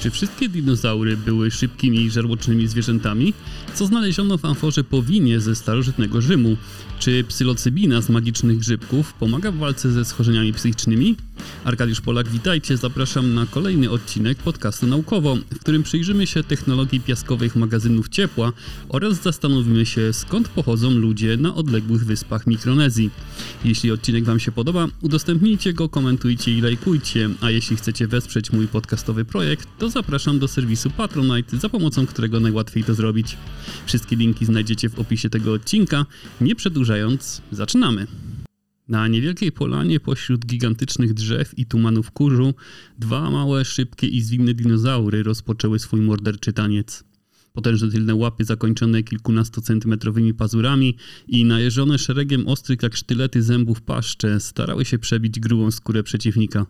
Czy wszystkie dinozaury były szybkimi i żarłocznymi zwierzętami? Co znaleziono w amforze powinie ze starożytnego Rzymu? Czy psylocybina z magicznych grzybków pomaga w walce ze schorzeniami psychicznymi? Arkadiusz Polak, witajcie. Zapraszam na kolejny odcinek podcastu Naukowo, w którym przyjrzymy się technologii piaskowych magazynów ciepła oraz zastanowimy się, skąd pochodzą ludzie na odległych wyspach Mikronezji. Jeśli odcinek Wam się podoba, udostępnijcie go, komentujcie i lajkujcie, a jeśli chcecie wesprzeć mój podcastowy projekt, to zapraszam do serwisu Patronite, za pomocą którego najłatwiej to zrobić. Wszystkie linki znajdziecie w opisie tego odcinka. Nie przedłużając, zaczynamy. Na niewielkiej polanie pośród gigantycznych drzew i tumanów kurzu dwa małe, szybkie i zwinne dinozaury rozpoczęły swój morderczy taniec. Potężne tylne łapy zakończone kilkunastocentymetrowymi pazurami i najeżone szeregiem ostrych jak sztylety zębów paszcze starały się przebić grubą skórę przeciwnika.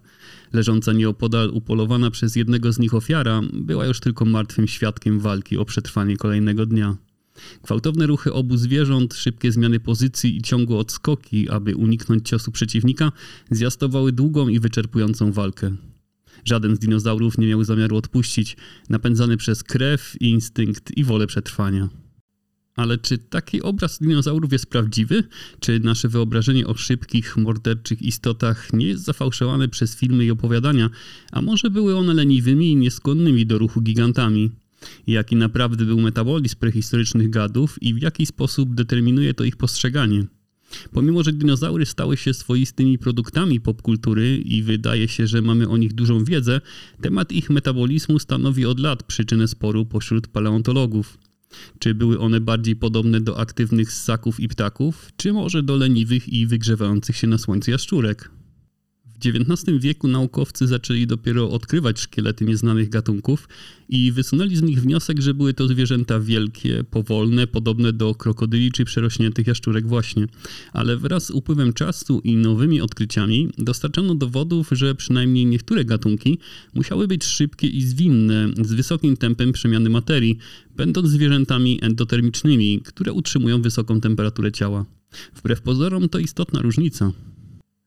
Leżąca nieopodal upolowana przez jednego z nich ofiara była już tylko martwym świadkiem walki o przetrwanie kolejnego dnia. Gwałtowne ruchy obu zwierząt, szybkie zmiany pozycji i ciągłe odskoki, aby uniknąć ciosu przeciwnika, zjastowały długą i wyczerpującą walkę. Żaden z dinozaurów nie miał zamiaru odpuścić, napędzany przez krew, instynkt i wolę przetrwania. Ale czy taki obraz dinozaurów jest prawdziwy? Czy nasze wyobrażenie o szybkich, morderczych istotach nie jest zafałszowane przez filmy i opowiadania, a może były one leniwymi i nieskłonnymi do ruchu gigantami? Jaki naprawdę był metabolizm prehistorycznych gadów i w jaki sposób determinuje to ich postrzeganie? Pomimo, że dinozaury stały się swoistymi produktami popkultury i wydaje się, że mamy o nich dużą wiedzę, temat ich metabolizmu stanowi od lat przyczynę sporu pośród paleontologów. Czy były one bardziej podobne do aktywnych ssaków i ptaków, czy może do leniwych i wygrzewających się na słońcu jaszczurek? W XIX wieku naukowcy zaczęli dopiero odkrywać szkielety nieznanych gatunków i wysunęli z nich wniosek, że były to zwierzęta wielkie, powolne, podobne do krokodyli czy przerośniętych jaszczurek właśnie. Ale wraz z upływem czasu i nowymi odkryciami dostarczono dowodów, że przynajmniej niektóre gatunki musiały być szybkie i zwinne, z wysokim tempem przemiany materii, będąc zwierzętami endotermicznymi, które utrzymują wysoką temperaturę ciała. Wbrew pozorom to istotna różnica.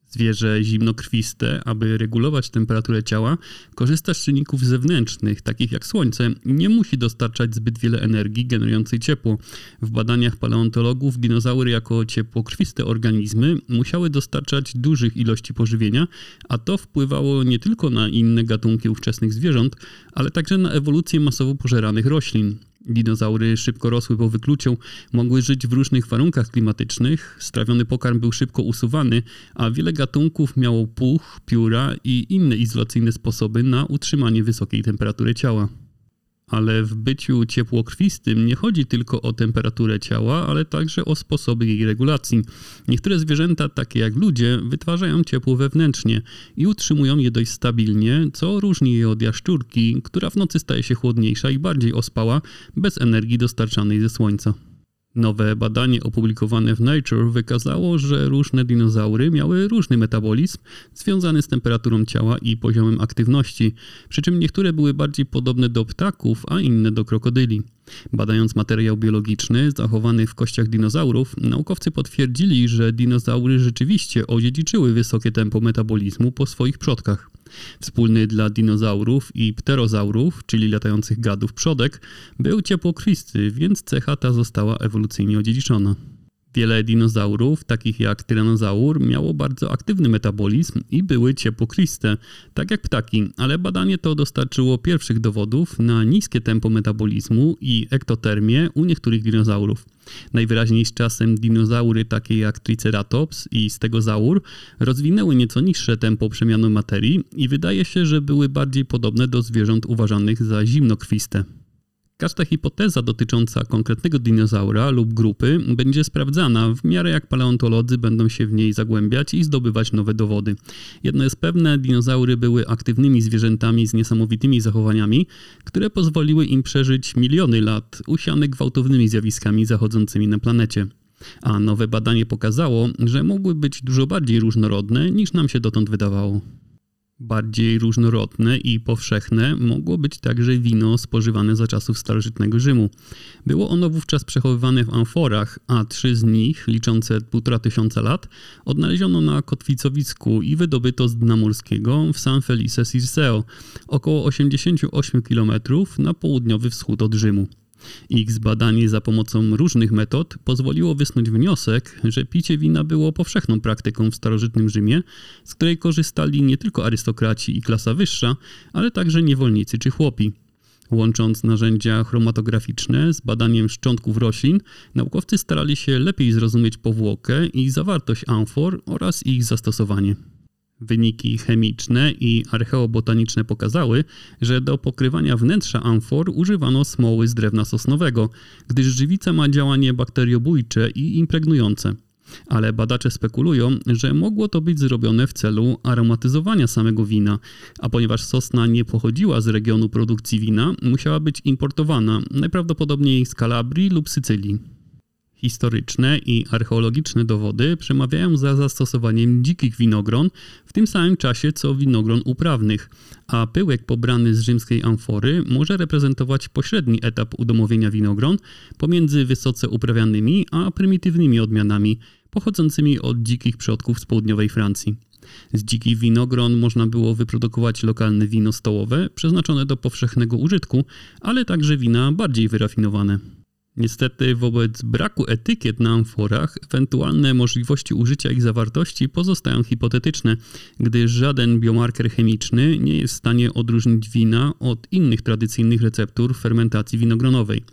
Zwierzę zimnokrwiste, aby regulować temperaturę ciała, korzysta z czynników zewnętrznych, takich jak słońce, nie musi dostarczać zbyt wiele energii generującej ciepło. W badaniach paleontologów dinozaury jako ciepłokrwiste organizmy musiały dostarczać dużych ilości pożywienia, a to wpływało nie tylko na inne gatunki ówczesnych zwierząt, ale także na ewolucję masowo pożeranych roślin. Dinozaury szybko rosły po wykluciu, mogły żyć w różnych warunkach klimatycznych, strawiony pokarm był szybko usuwany, a wiele gatunków miało puch, pióra i inne izolacyjne sposoby na utrzymanie wysokiej temperatury ciała. Ale w byciu ciepłokrwistym nie chodzi tylko o temperaturę ciała, ale także o sposoby jej regulacji. Niektóre zwierzęta, takie jak ludzie, wytwarzają ciepło wewnętrznie i utrzymują je dość stabilnie, co różni je od jaszczurki, która w nocy staje się chłodniejsza i bardziej ospała, bez energii dostarczanej ze słońca. Nowe badanie opublikowane w Nature wykazało, że różne dinozaury miały różny metabolizm związany z temperaturą ciała i poziomem aktywności, przy czym niektóre były bardziej podobne do ptaków, a inne do krokodyli. Badając materiał biologiczny zachowany w kościach dinozaurów, naukowcy potwierdzili, że dinozaury rzeczywiście odziedziczyły wysokie tempo metabolizmu po swoich przodkach. Wspólny dla dinozaurów i pterozaurów, czyli latających gadów przodek, był ciepłokrwisty, więc cecha ta została ewolucyjnie odziedziczona. Wiele dinozaurów, takich jak tyranozaur, miało bardzo aktywny metabolizm i były ciepłokrwiste, tak jak ptaki, ale badanie to dostarczyło pierwszych dowodów na niskie tempo metabolizmu i ektotermię u niektórych dinozaurów. Najwyraźniej z czasem dinozaury takie jak Triceratops i Stegozaur rozwinęły nieco niższe tempo przemiany materii i wydaje się, że były bardziej podobne do zwierząt uważanych za zimnokrwiste. Każda hipoteza dotycząca konkretnego dinozaura lub grupy będzie sprawdzana w miarę jak paleontolodzy będą się w niej zagłębiać i zdobywać nowe dowody. Jedno jest pewne, dinozaury były aktywnymi zwierzętami z niesamowitymi zachowaniami, które pozwoliły im przeżyć miliony lat, usiane gwałtownymi zjawiskami zachodzącymi na planecie. A nowe badanie pokazało, że mogły być dużo bardziej różnorodne niż nam się dotąd wydawało. Bardziej różnorodne i powszechne mogło być także wino spożywane za czasów starożytnego Rzymu. Było ono wówczas przechowywane w amforach, a trzy z nich, liczące półtora tysiąca lat, odnaleziono na kotwicowisku i wydobyto z dna morskiego w San Felice Sirseo, około 88 km na południowy wschód od Rzymu. Ich zbadanie za pomocą różnych metod pozwoliło wysnuć wniosek, że picie wina było powszechną praktyką w starożytnym Rzymie, z której korzystali nie tylko arystokraci i klasa wyższa, ale także niewolnicy czy chłopi. Łącząc narzędzia chromatograficzne z badaniem szczątków roślin, naukowcy starali się lepiej zrozumieć powłokę i zawartość amfor oraz ich zastosowanie. Wyniki chemiczne i archeobotaniczne pokazały, że do pokrywania wnętrza amfor używano smoły z drewna sosnowego, gdyż żywica ma działanie bakteriobójcze i impregnujące. Ale badacze spekulują, że mogło to być zrobione w celu aromatyzowania samego wina, a ponieważ sosna nie pochodziła z regionu produkcji wina, musiała być importowana, najprawdopodobniej z Kalabrii lub Sycylii. Historyczne i archeologiczne dowody przemawiają za zastosowaniem dzikich winogron w tym samym czasie co winogron uprawnych, a pyłek pobrany z rzymskiej amfory może reprezentować pośredni etap udomowienia winogron pomiędzy wysoce uprawianymi a prymitywnymi odmianami pochodzącymi od dzikich przodków z południowej Francji. Z dzikich winogron można było wyprodukować lokalne wino stołowe przeznaczone do powszechnego użytku, ale także wina bardziej wyrafinowane. Niestety wobec braku etykiet na amforach ewentualne możliwości użycia ich zawartości pozostają hipotetyczne, gdyż żaden biomarker chemiczny nie jest w stanie odróżnić wina od innych tradycyjnych receptur fermentacji winogronowej.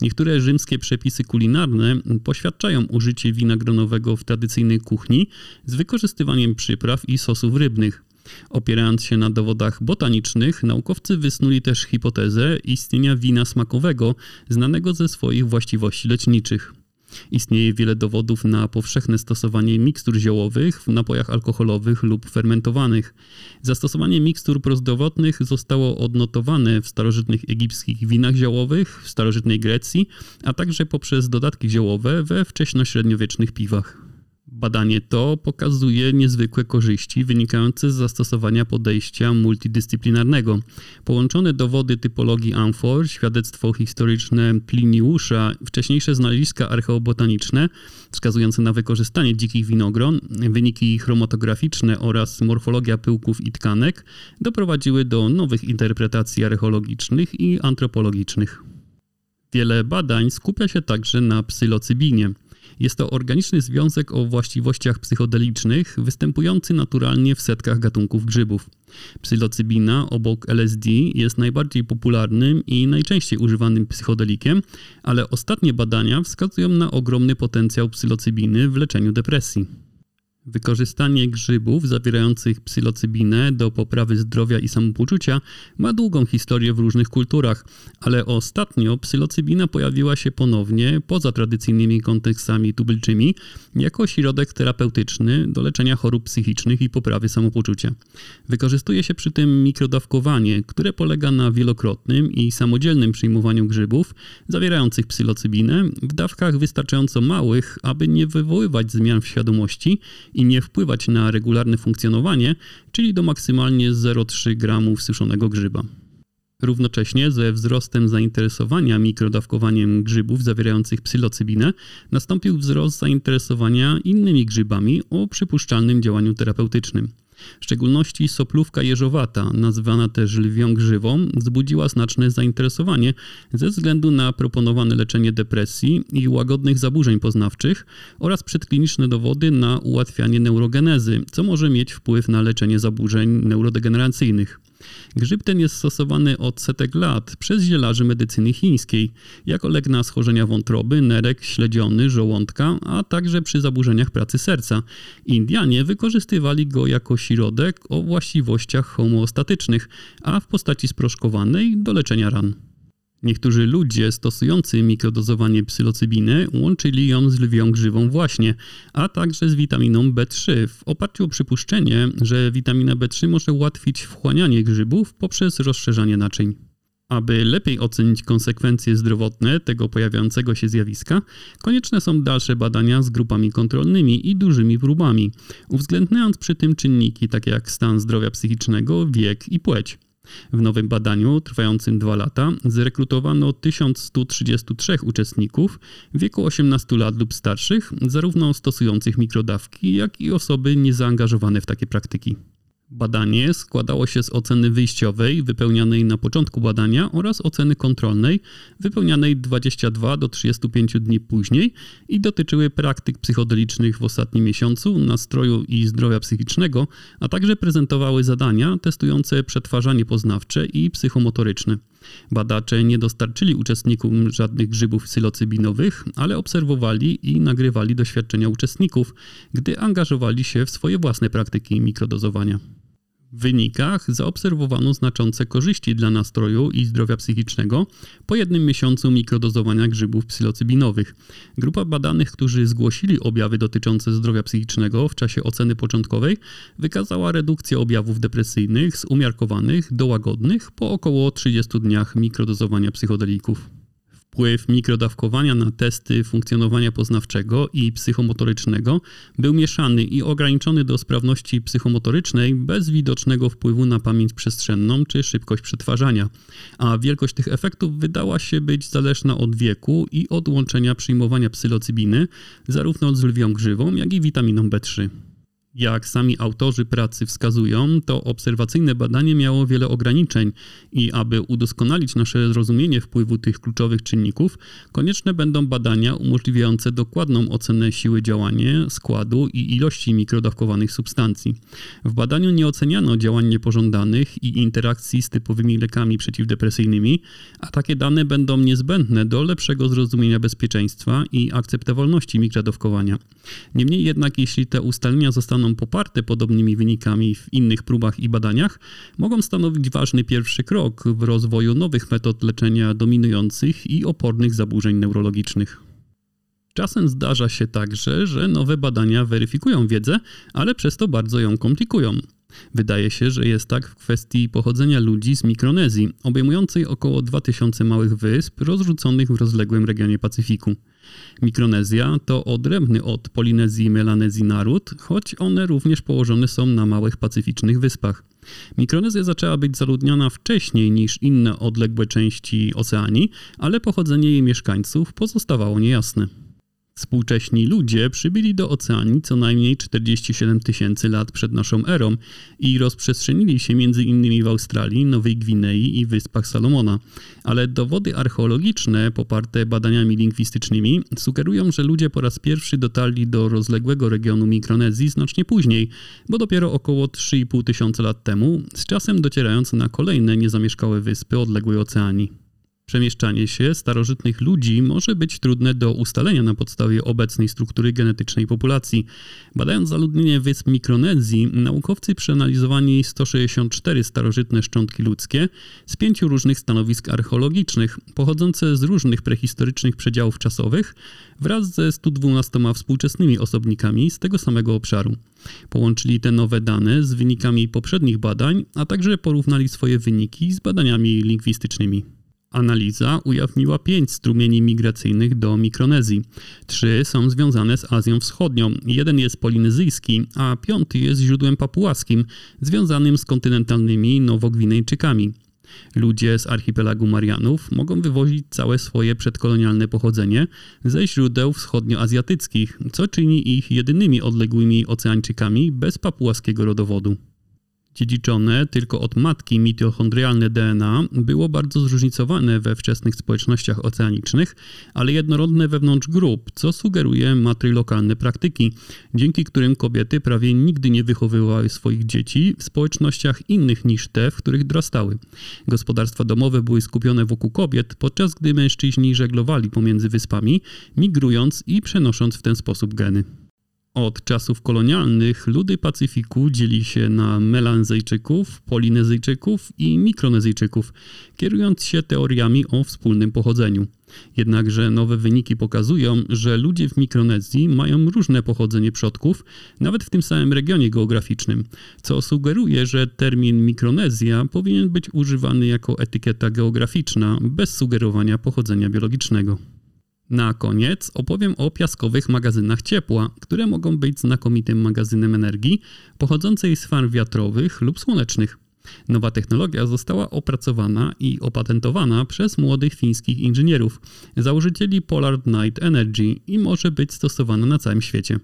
Niektóre rzymskie przepisy kulinarne poświadczają użycie wina gronowego w tradycyjnej kuchni z wykorzystywaniem przypraw i sosów rybnych. Opierając się na dowodach botanicznych, naukowcy wysnuli też hipotezę istnienia wina smakowego, znanego ze swoich właściwości leczniczych. Istnieje wiele dowodów na powszechne stosowanie mikstur ziołowych w napojach alkoholowych lub fermentowanych. Zastosowanie mikstur prozdrowotnych zostało odnotowane w starożytnych egipskich winach ziołowych, w starożytnej Grecji, a także poprzez dodatki ziołowe we wcześnośredniowiecznych piwach. Badanie to pokazuje niezwykłe korzyści wynikające z zastosowania podejścia multidyscyplinarnego. Połączone dowody typologii amfor, świadectwo historyczne Pliniusza, wcześniejsze znaleziska archeobotaniczne wskazujące na wykorzystanie dzikich winogron, wyniki chromatograficzne oraz morfologia pyłków i tkanek doprowadziły do nowych interpretacji archeologicznych i antropologicznych. Wiele badań skupia się także na psylocybinie – jest to organiczny związek o właściwościach psychodelicznych, występujący naturalnie w setkach gatunków grzybów. Psylocybina obok LSD jest najbardziej popularnym i najczęściej używanym psychodelikiem, ale ostatnie badania wskazują na ogromny potencjał psylocybiny w leczeniu depresji. Wykorzystanie grzybów zawierających psylocybinę do poprawy zdrowia i samopoczucia ma długą historię w różnych kulturach, ale ostatnio psylocybina pojawiła się ponownie poza tradycyjnymi kontekstami tubylczymi jako środek terapeutyczny do leczenia chorób psychicznych i poprawy samopoczucia. Wykorzystuje się przy tym mikrodawkowanie, które polega na wielokrotnym i samodzielnym przyjmowaniu grzybów zawierających psylocybinę w dawkach wystarczająco małych, aby nie wywoływać zmian w świadomości i nie wpływać na regularne funkcjonowanie, czyli do maksymalnie 0,3 g suszonego grzyba. Równocześnie ze wzrostem zainteresowania mikrodawkowaniem grzybów zawierających psylocybinę nastąpił wzrost zainteresowania innymi grzybami o przypuszczalnym działaniu terapeutycznym. W szczególności soplówka jeżowata, nazywana też lwią grzywą, wzbudziła znaczne zainteresowanie ze względu na proponowane leczenie depresji i łagodnych zaburzeń poznawczych oraz przedkliniczne dowody na ułatwianie neurogenezy, co może mieć wpływ na leczenie zaburzeń neurodegeneracyjnych. Grzyb ten jest stosowany od setek lat przez zielarzy medycyny chińskiej, jako lek na schorzenia wątroby, nerek, śledziony, żołądka, a także przy zaburzeniach pracy serca. Indianie wykorzystywali go jako środek o właściwościach homeostatycznych, a w postaci sproszkowanej do leczenia ran. Niektórzy ludzie stosujący mikrodozowanie psylocybiny łączyli ją z lwią grzywą właśnie, a także z witaminą B3 w oparciu o przypuszczenie, że witamina B3 może ułatwić wchłanianie grzybów poprzez rozszerzanie naczyń. Aby lepiej ocenić konsekwencje zdrowotne tego pojawiającego się zjawiska, konieczne są dalsze badania z grupami kontrolnymi i dużymi próbami, uwzględniając przy tym czynniki takie jak stan zdrowia psychicznego, wiek i płeć. W nowym badaniu, trwającym dwa lata, zrekrutowano 1133 uczestników w wieku 18 lat lub starszych, zarówno stosujących mikrodawki, jak i osoby niezaangażowane w takie praktyki. Badanie składało się z oceny wyjściowej wypełnianej na początku badania oraz oceny kontrolnej wypełnianej 22 do 35 dni później i dotyczyły praktyk psychodelicznych w ostatnim miesiącu, nastroju i zdrowia psychicznego, a także prezentowały zadania testujące przetwarzanie poznawcze i psychomotoryczne. Badacze nie dostarczyli uczestnikom żadnych grzybów psylocybinowych, ale obserwowali i nagrywali doświadczenia uczestników, gdy angażowali się w swoje własne praktyki mikrodozowania. Wynikach zaobserwowano znaczące korzyści dla nastroju i zdrowia psychicznego po jednym miesiącu mikrodozowania grzybów psylocybinowych. Grupa badanych, którzy zgłosili objawy dotyczące zdrowia psychicznego w czasie oceny początkowej, wykazała redukcję objawów depresyjnych z umiarkowanych do łagodnych po około 30 dniach mikrodozowania psychodelików. Wpływ mikrodawkowania na testy funkcjonowania poznawczego i psychomotorycznego był mieszany i ograniczony do sprawności psychomotorycznej bez widocznego wpływu na pamięć przestrzenną czy szybkość przetwarzania, a wielkość tych efektów wydała się być zależna od wieku i od łączenia przyjmowania psylocybiny zarówno z lwią grzywą, jak i witaminą B3. Jak sami autorzy pracy wskazują, to obserwacyjne badanie miało wiele ograniczeń i aby udoskonalić nasze zrozumienie wpływu tych kluczowych czynników, konieczne będą badania umożliwiające dokładną ocenę siły działania, składu i ilości mikrodawkowanych substancji. W badaniu nie oceniano działań niepożądanych i interakcji z typowymi lekami przeciwdepresyjnymi, a takie dane będą niezbędne do lepszego zrozumienia bezpieczeństwa i akceptowalności mikrodawkowania. Niemniej jednak, jeśli te ustalenia zostaną zostaną poparte podobnymi wynikami w innych próbach i badaniach, mogą stanowić ważny pierwszy krok w rozwoju nowych metod leczenia dominujących i opornych zaburzeń neurologicznych. Czasem zdarza się także, że nowe badania weryfikują wiedzę, ale przez to bardzo ją komplikują. Wydaje się, że jest tak w kwestii pochodzenia ludzi z Mikronezji, obejmującej około 2000 małych wysp rozrzuconych w rozległym regionie Pacyfiku. Mikronezja to odrębny od Polinezji i Melanezji naród, choć one również położone są na małych pacyficznych wyspach. Mikronezja zaczęła być zaludniona wcześniej niż inne odległe części Oceanii, ale pochodzenie jej mieszkańców pozostawało niejasne. Współcześni ludzie przybyli do Oceanii co najmniej 47 tysięcy lat przed naszą erą i rozprzestrzenili się innymi w Australii, Nowej Gwinei i Wyspach Salomona. Ale dowody archeologiczne poparte badaniami lingwistycznymi sugerują, że ludzie po raz pierwszy dotarli do rozległego regionu Mikronezji znacznie później, bo dopiero około 3,5 tysiąca lat temu, z czasem docierając na kolejne niezamieszkałe wyspy odległej Oceanii. Przemieszczanie się starożytnych ludzi może być trudne do ustalenia na podstawie obecnej struktury genetycznej populacji. Badając zaludnienie wysp Mikronezji, naukowcy przeanalizowali 164 starożytne szczątki ludzkie z pięciu różnych stanowisk archeologicznych, pochodzące z różnych prehistorycznych przedziałów czasowych, wraz ze 112 współczesnymi osobnikami z tego samego obszaru. Połączyli te nowe dane z wynikami poprzednich badań, a także porównali swoje wyniki z badaniami lingwistycznymi. Analiza ujawniła pięć strumieni migracyjnych do Mikronezji. Trzy są związane z Azją Wschodnią, jeden jest polinezyjski, a piąty jest źródłem papułaskim, związanym z kontynentalnymi Nowogwinejczykami. Ludzie z archipelagu Marianów mogą wywozić całe swoje przedkolonialne pochodzenie ze źródeł wschodnioazjatyckich, co czyni ich jedynymi odległymi oceańczykami bez papułaskiego rodowodu dziedziczone tylko od matki mitochondrialne DNA było bardzo zróżnicowane we wczesnych społecznościach oceanicznych, ale jednorodne wewnątrz grup, co sugeruje matrylokalne praktyki, dzięki którym kobiety prawie nigdy nie wychowywały swoich dzieci w społecznościach innych niż te, w których dorastały. Gospodarstwa domowe były skupione wokół kobiet, podczas gdy mężczyźni żeglowali pomiędzy wyspami, migrując i przenosząc w ten sposób geny. Od czasów kolonialnych ludy Pacyfiku dzieli się na Melanzyjczyków, Polinezyjczyków i Mikronezyjczyków, kierując się teoriami o wspólnym pochodzeniu. Jednakże nowe wyniki pokazują, że ludzie w Mikronezji mają różne pochodzenie przodków, nawet w tym samym regionie geograficznym, co sugeruje, że termin Mikronezja powinien być używany jako etykieta geograficzna, bez sugerowania pochodzenia biologicznego. Na koniec opowiem o piaskowych magazynach ciepła, które mogą być znakomitym magazynem energii pochodzącej z farm wiatrowych lub słonecznych. Nowa technologia została opracowana i opatentowana przez młodych fińskich inżynierów, założycieli Polar Night Energy i może być stosowana na całym świecie.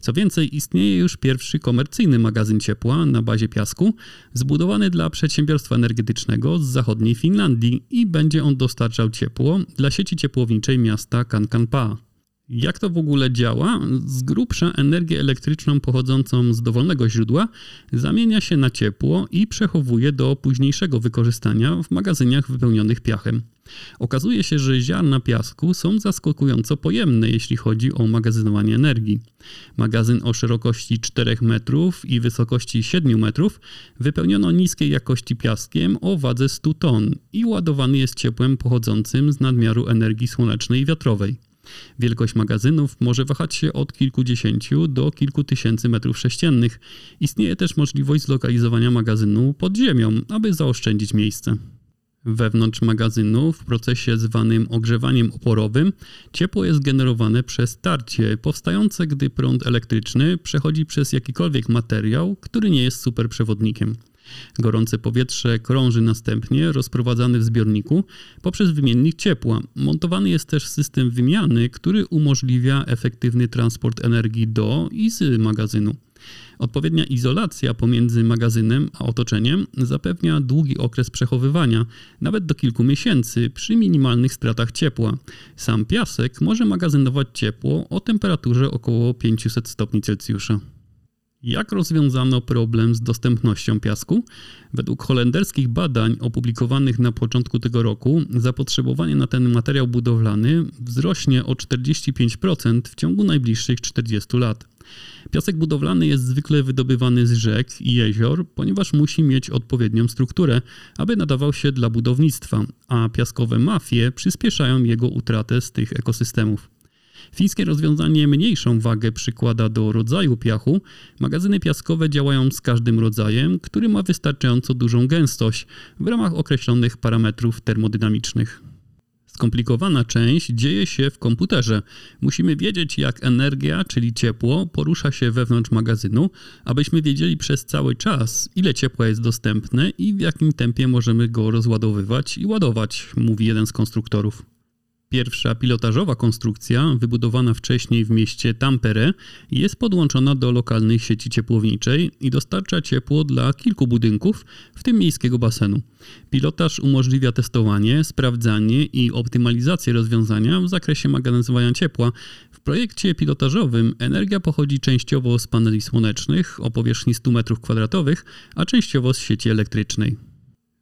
Co więcej, istnieje już pierwszy komercyjny magazyn ciepła na bazie piasku, zbudowany dla przedsiębiorstwa energetycznego z zachodniej Finlandii i będzie on dostarczał ciepło dla sieci ciepłowniczej miasta Kankanpaa. Jak to w ogóle działa? Z grubsza energię elektryczną pochodzącą z dowolnego źródła zamienia się na ciepło i przechowuje do późniejszego wykorzystania w magazyniach wypełnionych piachem. Okazuje się, że ziarna piasku są zaskakująco pojemne, jeśli chodzi o magazynowanie energii. Magazyn o szerokości 4 metrów i wysokości 7 metrów wypełniono niskiej jakości piaskiem o wadze 100 ton i ładowany jest ciepłem pochodzącym z nadmiaru energii słonecznej i wiatrowej. Wielkość magazynów może wahać się od kilkudziesięciu do kilku tysięcy metrów sześciennych. Istnieje też możliwość zlokalizowania magazynu pod ziemią, aby zaoszczędzić miejsce. Wewnątrz magazynu, w procesie zwanym ogrzewaniem oporowym, ciepło jest generowane przez tarcie powstające, gdy prąd elektryczny przechodzi przez jakikolwiek materiał, który nie jest superprzewodnikiem. Gorące powietrze krąży następnie, rozprowadzany w zbiorniku, poprzez wymiennik ciepła. Montowany jest też system wymiany, który umożliwia efektywny transport energii do i z magazynu. Odpowiednia izolacja pomiędzy magazynem a otoczeniem zapewnia długi okres przechowywania, nawet do kilku miesięcy, przy minimalnych stratach ciepła. Sam piasek może magazynować ciepło o temperaturze około 500 stopni Celsjusza. Jak rozwiązano problem z dostępnością piasku? Według holenderskich badań opublikowanych na początku tego roku, zapotrzebowanie na ten materiał budowlany wzrośnie o 45% w ciągu najbliższych 40 lat. Piasek budowlany jest zwykle wydobywany z rzek i jezior, ponieważ musi mieć odpowiednią strukturę, aby nadawał się dla budownictwa, a piaskowe mafie przyspieszają jego utratę z tych ekosystemów. Fińskie rozwiązanie mniejszą wagę przykłada do rodzaju piachu. Magazyny piaskowe działają z każdym rodzajem, który ma wystarczająco dużą gęstość w ramach określonych parametrów termodynamicznych. Skomplikowana część dzieje się w komputerze. Musimy wiedzieć, jak energia, czyli ciepło, porusza się wewnątrz magazynu, abyśmy wiedzieli przez cały czas, ile ciepła jest dostępne i w jakim tempie możemy go rozładowywać i ładować, mówi jeden z konstruktorów. Pierwsza pilotażowa konstrukcja, wybudowana wcześniej w mieście Tampere, jest podłączona do lokalnej sieci ciepłowniczej i dostarcza ciepło dla kilku budynków, w tym miejskiego basenu. Pilotaż umożliwia testowanie, sprawdzanie i optymalizację rozwiązania w zakresie magazynowania ciepła. W projekcie pilotażowym energia pochodzi częściowo z paneli słonecznych o powierzchni 100 m2, a częściowo z sieci elektrycznej.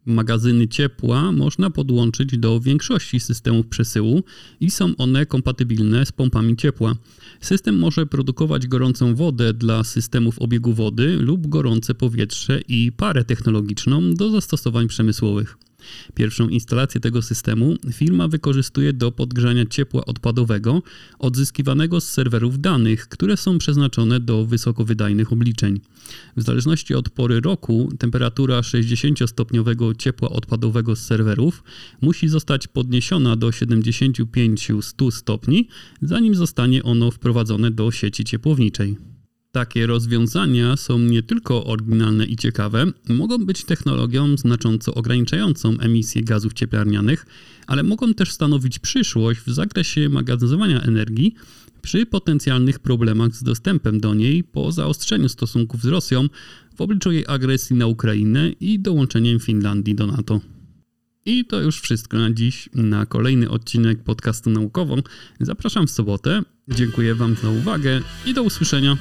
Magazyny ciepła można podłączyć do większości systemów przesyłu i są one kompatybilne z pompami ciepła. System może produkować gorącą wodę dla systemów obiegu wody lub gorące powietrze i parę technologiczną do zastosowań przemysłowych. Pierwszą instalację tego systemu firma wykorzystuje do podgrzania ciepła odpadowego odzyskiwanego z serwerów danych, które są przeznaczone do wysokowydajnych obliczeń. W zależności od pory roku temperatura 60-stopniowego ciepła odpadowego z serwerów musi zostać podniesiona do 75-100 stopni, zanim zostanie ono wprowadzone do sieci ciepłowniczej. Takie rozwiązania są nie tylko oryginalne i ciekawe, mogą być technologią znacząco ograniczającą emisję gazów cieplarnianych, ale mogą też stanowić przyszłość w zakresie magazynowania energii przy potencjalnych problemach z dostępem do niej po zaostrzeniu stosunków z Rosją w obliczu jej agresji na Ukrainę i dołączeniem Finlandii do NATO. I to już wszystko na dziś. Na kolejny odcinek podcastu naukowo zapraszam w sobotę. Dziękuję Wam za uwagę i do usłyszenia.